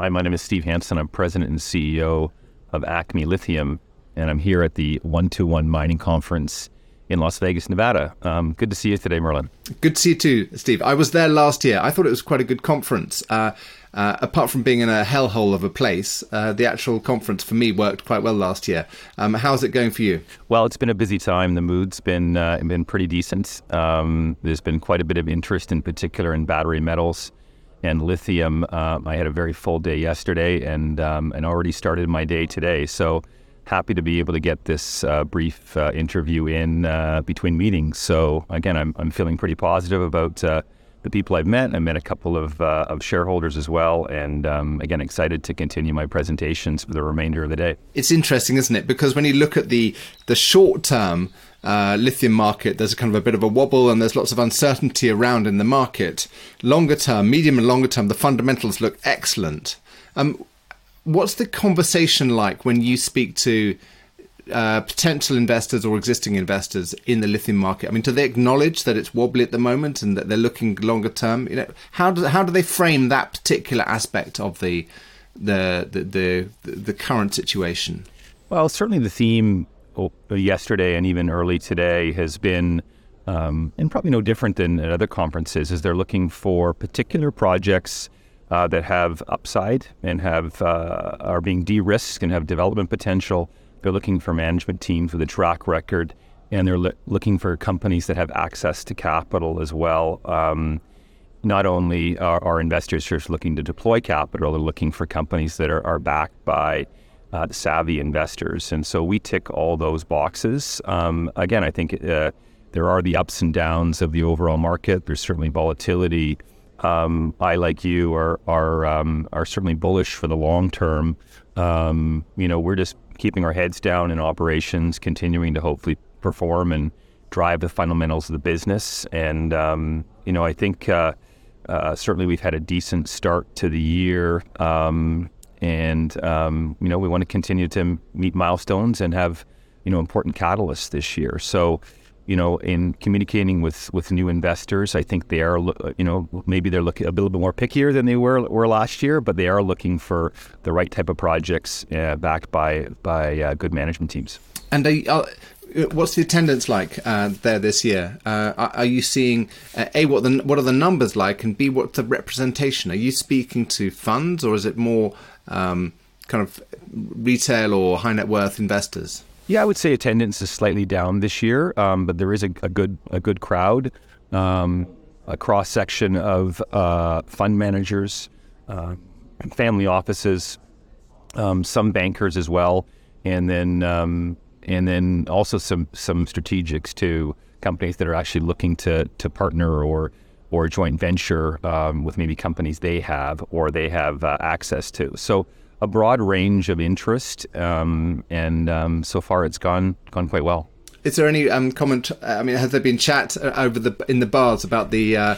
Hi, my name is Steve Hanson. I'm president and CEO of Acme Lithium, and I'm here at the 121 Mining Conference in Las Vegas, Nevada. Um, good to see you today, Merlin. Good to see you too, Steve. I was there last year. I thought it was quite a good conference. Uh, uh, apart from being in a hellhole of a place, uh, the actual conference for me worked quite well last year. Um, how's it going for you? Well, it's been a busy time. The mood's been uh, been pretty decent. Um, there's been quite a bit of interest, in particular, in battery metals and lithium. Uh, I had a very full day yesterday and um, and already started my day today. So happy to be able to get this uh, brief uh, interview in uh, between meetings. So again, I'm I'm feeling pretty positive about. Uh, the people I've met, I met a couple of, uh, of shareholders as well, and um, again, excited to continue my presentations for the remainder of the day. It's interesting, isn't it? Because when you look at the the short term uh, lithium market, there's a kind of a bit of a wobble and there's lots of uncertainty around in the market. Longer term, medium and longer term, the fundamentals look excellent. Um, what's the conversation like when you speak to uh, potential investors or existing investors in the lithium market? I mean, do they acknowledge that it's wobbly at the moment and that they're looking longer term? You know, how do how do they frame that particular aspect of the the the the, the current situation? Well, certainly the theme yesterday and even early today has been, um, and probably no different than at other conferences, is they're looking for particular projects uh, that have upside and have uh, are being de-risked and have development potential. They're looking for management teams with a track record, and they're looking for companies that have access to capital as well. Um, not only are, are investors just looking to deploy capital, they're looking for companies that are, are backed by uh, savvy investors. And so we tick all those boxes. Um, again, I think uh, there are the ups and downs of the overall market. There's certainly volatility. Um, I, like you, are are um, are certainly bullish for the long term. Um, you know, we're just keeping our heads down in operations, continuing to hopefully perform and drive the fundamentals of the business. And um, you know, I think uh, uh, certainly we've had a decent start to the year. And um, you know we want to continue to meet milestones and have you know important catalysts this year. So you know in communicating with with new investors, I think they are you know maybe they're looking a little bit more pickier than they were were last year, but they are looking for the right type of projects uh, backed by by uh, good management teams. And they, uh, what's the attendance like uh, there this year? Uh, are, are, you seeing uh, a what the what are the numbers like, and b what's the representation? Are you speaking to funds, or is it more um, kind of retail or high net worth investors? Yeah, I would say attendance is slightly down this year, um, but there is a, a, good a good crowd, um, a cross section of uh, fund managers, uh, family offices, um, some bankers as well, and then um, and then also some some strategics too, companies that are actually looking to to partner or or a joint venture um, with maybe companies they have or they have uh, access to. So a broad range of interest, um, and um, so far it's gone gone quite well. Is there any um, comment? I mean, has there been chat uh, over the in the bars about the uh,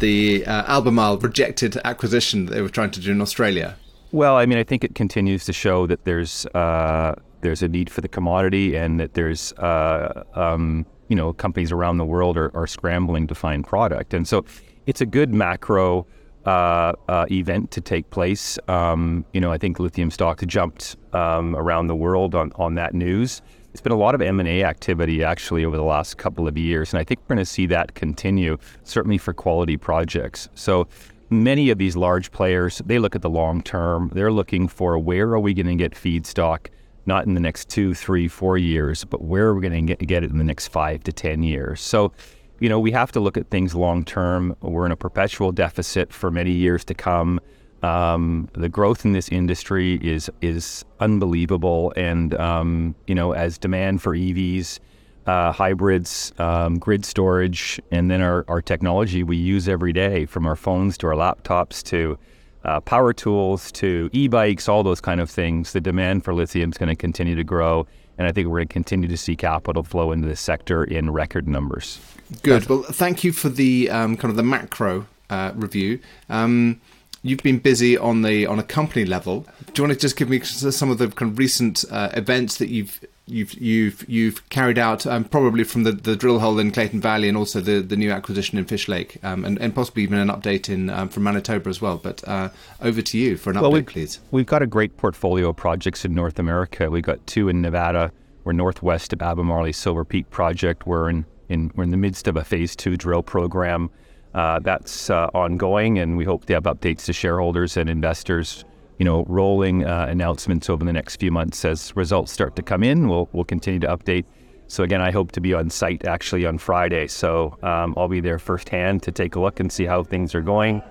the uh, Albemarle rejected acquisition that they were trying to do in Australia? Well, I mean, I think it continues to show that there's uh, there's a need for the commodity and that there's uh, um, you know, companies around the world are, are scrambling to find product. And so it's a good macro uh, uh, event to take place. Um, you know, I think lithium stocks jumped um, around the world on, on that news. It's been a lot of M&A activity actually over the last couple of years, and I think we're going to see that continue, certainly for quality projects. So many of these large players, they look at the long term. They're looking for where are we going to get feedstock not in the next two, three, four years, but where are we going to get it in the next five to 10 years? So, you know, we have to look at things long term. We're in a perpetual deficit for many years to come. Um, the growth in this industry is is unbelievable, and um, you know, as demand for EVs, uh, hybrids, um, grid storage, and then our, our technology we use every day, from our phones to our laptops to uh, power tools to e-bikes, all those kind of things, the demand for lithium is going to continue to grow, and I think we're going to continue to see capital flow into this sector in record numbers. Good. Well, thank you for the um, kind of the macro uh, review. Um, you've been busy on the on a company level. Do you want to just give me some of the kind of recent uh, events that you've you've you've you've carried out um, probably from the, the drill hole in Clayton Valley and also the, the new acquisition in Fish Lake um, and, and possibly even an update in um, from Manitoba as well. But uh, over to you for an well, update, we've, please. We've got a great portfolio of projects in North America. We've got two in Nevada. We're northwest of Albemarle Silver Peak project. We're in, in we're in the midst of a phase two drill program. Uh, that's uh, ongoing, and we hope to have updates to shareholders and investors you know, rolling uh, announcements over the next few months as results start to come in. We'll we'll continue to update. So again, I hope to be on site actually on Friday. So um, I'll be there firsthand to take a look and see how things are going.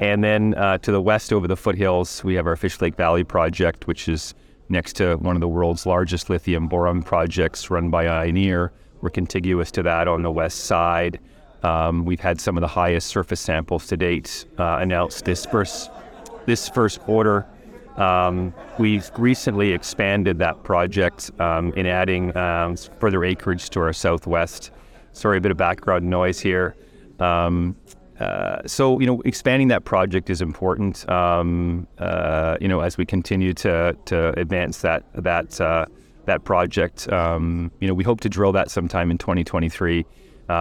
And then uh, to the west over the foothills, we have our Fish Lake Valley project, which is next to one of the world's largest lithium boron projects run by Ioneer. We're contiguous to that on the west side. Um, we've had some of the highest surface samples to date uh, announced this first this first quarter. Um, we've recently expanded that project um, in adding um, further acreage to our southwest. Sorry, a bit of background noise here. Um, uh, so, you know, expanding that project is important. Um, uh, you know, as we continue to to advance that that uh, that project, um, you know, we hope to drill that sometime in 2023.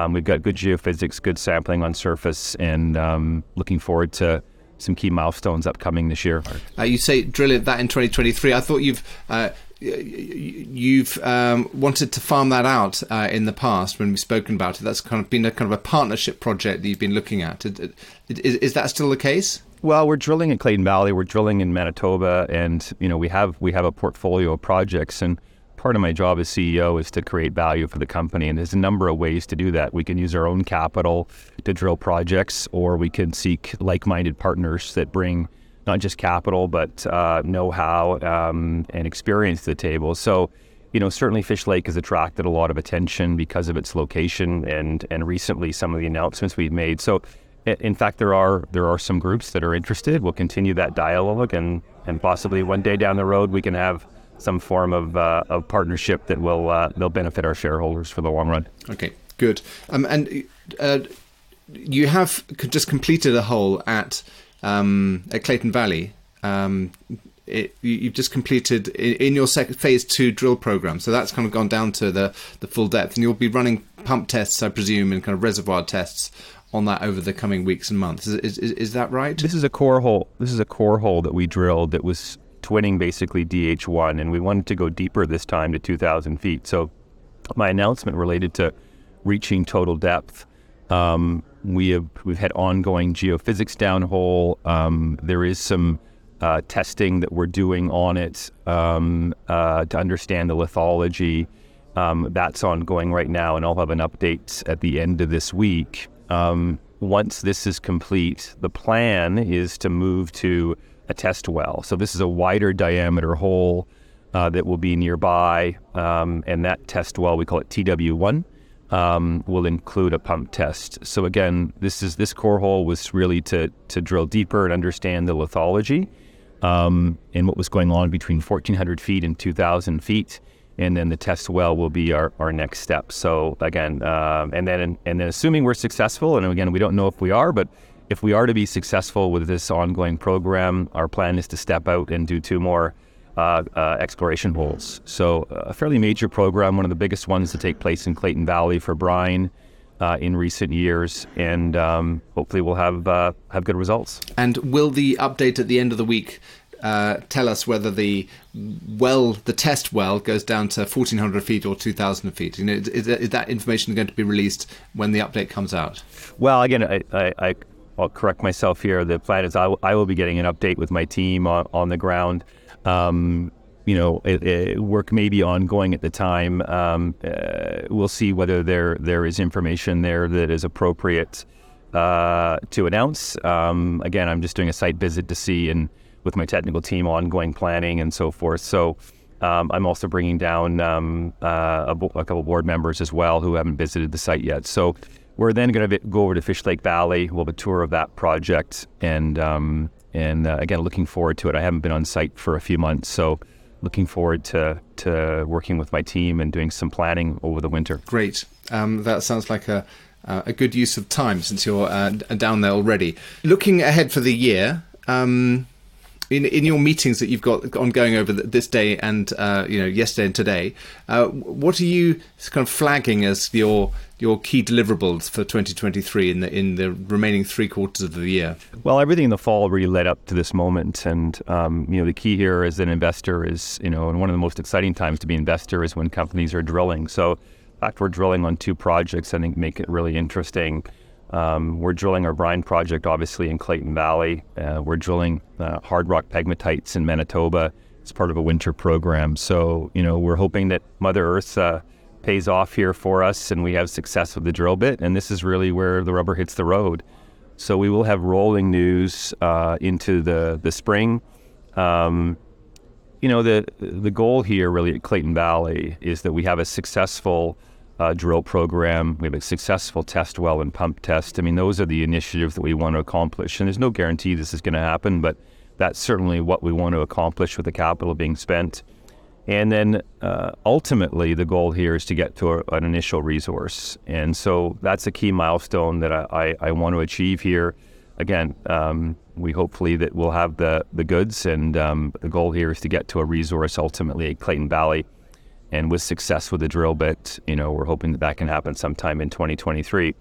we've got good geophysics, good sampling on surface, and looking forward to some key milestones upcoming this year. Uh, you say drill it that in 2023. I thought you've uh, you've um, wanted to farm that out uh, in the past when we've spoken about it. That's kind of been a kind of a partnership project that you've been looking at. Is, is that still the case? Well, we're drilling in Clayton Valley. We're drilling in Manitoba, and you know we have we have a portfolio of projects and part of my job as CEO is to create value for the company. And there's a number of ways to do that. We can use our own capital to drill projects, or we can seek like minded partners that bring not just capital, but uh, know how um, and experience to the table. So, you know, certainly Fish Lake has attracted a lot of attention because of its location and, and recently some of the announcements we've made. So, in fact, there are there are some groups that are interested. We'll continue that dialogue, and, and possibly one day down the road we can have some form of, uh, of partnership that will uh, they'll benefit our shareholders for the long run. Okay, good. Um, and uh, you have just completed a hole at um, at Clayton Valley. Um, it, you've just completed in, your sec- phase two drill program, so that's kind of gone down to the the full depth, and you'll be running pump tests, I presume, and kind of reservoir tests on that over the coming weeks and months. Is, is, is that right? This is a core hole. This is a core hole that we drilled that was twinning basically DH1, and we wanted to go deeper this time to 2,000 feet. So my announcement related to reaching total depth. Um, we have we've had ongoing geophysics downhole. Um, there is some uh, testing that we're doing on it um, uh, to understand the lithology. Um, that's ongoing right now, and I'll have an update at the end of this week. Um, once this is complete, the plan is to move to a test well. So this is a wider diameter hole uh, that will be nearby, um, and that test well we call it TW1. Um, will include a pump test. So again, this is this core hole was really to to drill deeper and understand the lithology um, and what was going on between 1,400 feet and 2,000 feet, and then the test well will be our, our next step. So again, um, and then and then assuming we're successful, and again we don't know if we are, but if we are to be successful with this ongoing program, our plan is to step out and do two more uh, uh, exploration holes. So, uh, a fairly major program, one of the biggest ones to take place in Clayton Valley for brine. Uh, in recent years, and um, hopefully we'll have uh, have good results. And will the update at the end of the week uh, tell us whether the well, the test well, goes down to 1,400 feet or 2,000 feet? You know, is, is, that information going to be released when the update comes out? Well, again, I, I, I'll correct myself here. The plan is I, w- I will be getting an update with my team on, on the ground. Um, you know, it, it, work may be ongoing at the time. Um, uh, we'll see whether there there is information there that is appropriate uh, to announce. Um, again, I'm just doing a site visit to see and with my technical team ongoing planning and so forth. So. Um, I'm also bringing down um, uh, a, bo- a, couple board members as well who haven't visited the site yet. So we're then going to go over to Fish Lake Valley. We'll have a tour of that project, and um, and uh, again, looking forward to it. I haven't been on site for a few months, so looking forward to to working with my team and doing some planning over the winter. Great. Um, that sounds like a uh, a good use of time since you're uh, down there already. Looking ahead for the year. Um, in in your meetings that you've got ongoing over this day and uh, you know yesterday and today, uh, what are you kind of flagging as your your key deliverables for 2023 in the in the remaining three quarters of the year? Well, everything in the fall really led up to this moment, and um, you know the key here as an investor is you know and one of the most exciting times to be an investor is when companies are drilling. So, in fact, we're drilling on two projects. I think make it really interesting. Um, we're drilling our brine project, obviously, in Clayton Valley. Uh, we're drilling uh, hard rock pegmatites in Manitoba. It's part of a winter program. So, you know, we're hoping that Mother Earth uh, pays off here for us and we have success with the drill bit. And this is really where the rubber hits the road. So we will have rolling news uh, into the, the spring. Um, you know, the, the goal here really at Clayton Valley is that we have a successful uh, drill program. We have a successful test well and pump test. I mean, those are the initiatives that we want to accomplish. And there's no guarantee this is going to happen, but that's certainly what we want to accomplish with the capital being spent. And then uh, ultimately, the goal here is to get to a, an initial resource. And so that's a key milestone that I, I, I want to achieve here. Again, um, we hopefully that we'll have the, the goods, and um, the goal here is to get to a resource ultimately at Clayton Valley and with success with the drill bit, you know, we're hoping that that can happen sometime in 2023.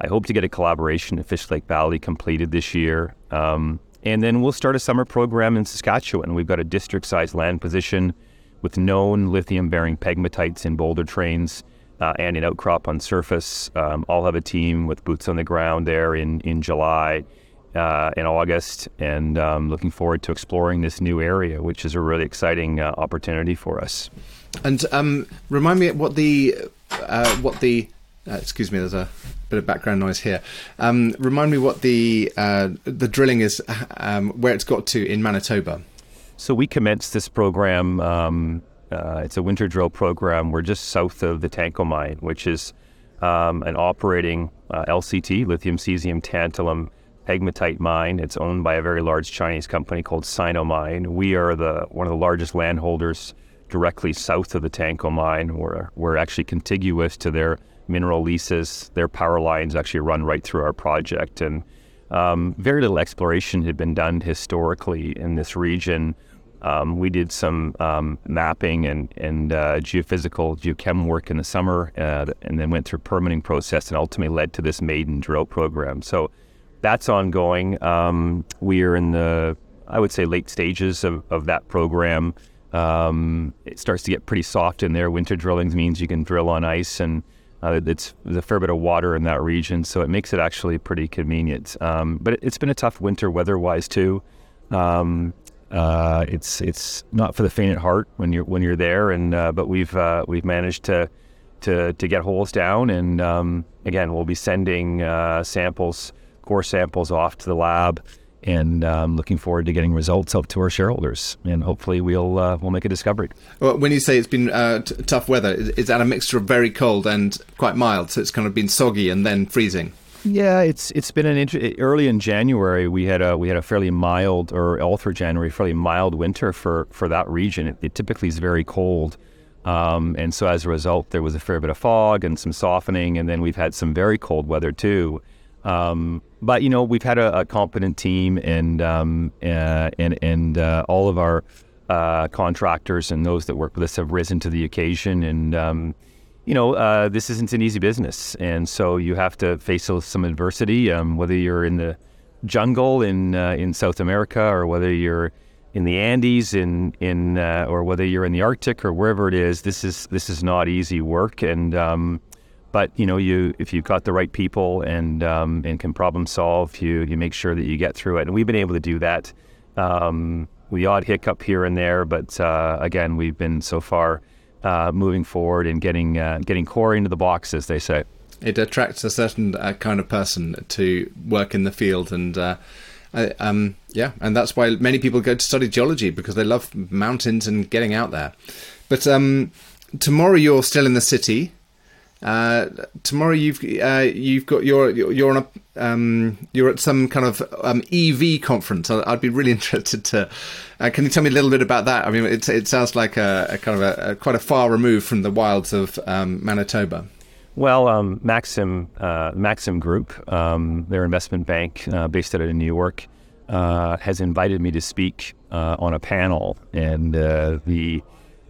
I hope to get a collaboration at Fish Lake Valley completed this year. Um, and then we'll start a summer program in Saskatchewan. We've got a district sized land position with known lithium bearing pegmatites in boulder trains uh, and an outcrop on surface. Um, I'll have a team with boots on the ground there in, in July uh, in August, and um, looking forward to exploring this new area, which is a really exciting uh, opportunity for us. And um, remind me what the uh, what the uh, excuse me, there's a bit of background noise here. Um, remind me what the uh, the drilling is, um, where it's got to in Manitoba. So we commenced this program. Um, uh, it's a winter drill program. We're just south of the Tanco mine, which is um, an operating uh, LCT, lithium cesium tantalum pegmatite mine. It's owned by a very large Chinese company called Sinomine. We are the one of the largest landholders directly south of the Tanco mine. We're, we're actually contiguous to their mineral leases. Their power lines actually run right through our project. And um, very little exploration had been done historically in this region. Um, we did some um, mapping and, and uh, geophysical geochem work in the summer, uh, and then went through permitting process, and ultimately led to this maiden drill program. So that's ongoing. Um, we are in the, I would say, late stages of, of that program. Um, it starts to get pretty soft in there. Winter drilling means you can drill on ice, and uh, it's there's a fair bit of water in that region, so it makes it actually pretty convenient. Um, but it, has been a tough winter weather-wise too. Um, uh, it's it's not for the faint at heart when you're when you're there, and uh, but we've uh, we've managed to to to get holes down, and um, again we'll be sending uh, samples core samples off to the lab, and um, looking forward to getting results out to our shareholders. And hopefully, we'll uh, we'll make a discovery. Well, when you say it's been uh, t- tough weather, is, is that a mixture of very cold and quite mild? So it's kind of been soggy and then freezing. Yeah, it's it's been an int- early in January. We had a we had a fairly mild, or all through January, fairly mild winter for for that region. It, it typically is very cold, um, and so as a result, there was a fair bit of fog and some softening, and then we've had some very cold weather too. Um, but you know, we've had a, a competent team, and um, uh, and and uh, all of our uh, contractors and those that work with us have risen to the occasion. And um, you know, uh, this isn't an easy business, and so you have to face some adversity. Um, whether you're in the jungle in uh, in South America, or whether you're in the Andes, in in uh, or whether you're in the Arctic or wherever it is, this is this is not easy work, and um, but you know, you if you've got the right people and um, and can problem solve, you you make sure that you get through it. And we've been able to do that. Um, the odd hiccup here and there, but uh, again, we've been so far uh, moving forward and getting uh, getting core into the box, as they say. It attracts a certain uh, kind of person to work in the field, and uh, um, yeah, and that's why many people go to study geology because they love mountains and getting out there. But um, tomorrow you're still in the city. Uh, tomorrow you've uh, you've got you're you're on a um, you're at some kind of um, EV conference. I'd be really interested to. Uh, can you tell me a little bit about that? I mean, it it sounds like a, a kind of a, a, quite a far remove from the wilds of um, Manitoba. Well, um, Maxim uh, Maxim Group, um, their investment bank uh, based out of New York, has invited me to speak on a panel, and the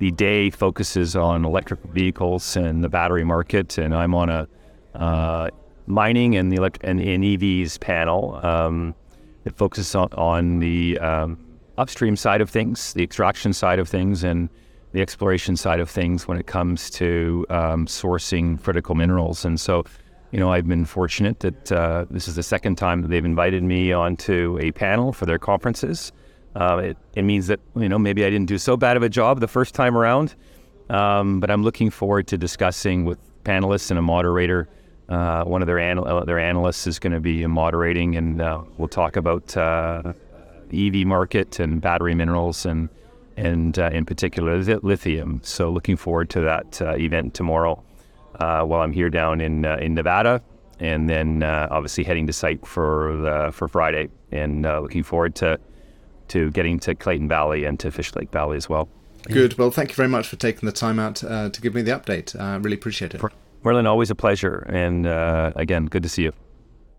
the day focuses on electric vehicles and the battery market, and I'm on a uh, mining and the elect- and, and EVs panel. Um, it focuses on, on the um, upstream side of things, the extraction side of things, and the exploration side of things when it comes to um, sourcing critical minerals. And so, you know, I've been fortunate that uh, this is the second time that they've invited me onto a panel for their conferences. Uh, it, it, means that you know maybe I didn't do so bad of a job the first time around, um, but I'm looking forward to discussing with panelists and a moderator. Uh, one of their anal- their analysts is going to be moderating, and uh, we'll talk about uh, EV market and battery minerals and and uh, in particular lithium. So looking forward to that uh, event tomorrow uh, while I'm here down in uh, in Nevada, and then uh, obviously heading to site for for Friday, and uh, looking forward to to getting to Clayton Valley and to Fish Lake Valley as well. Good. Well, thank you very much for taking the time out uh, to give me the update. I really appreciate it. Merlin, always a pleasure, and uh, again, good to see you.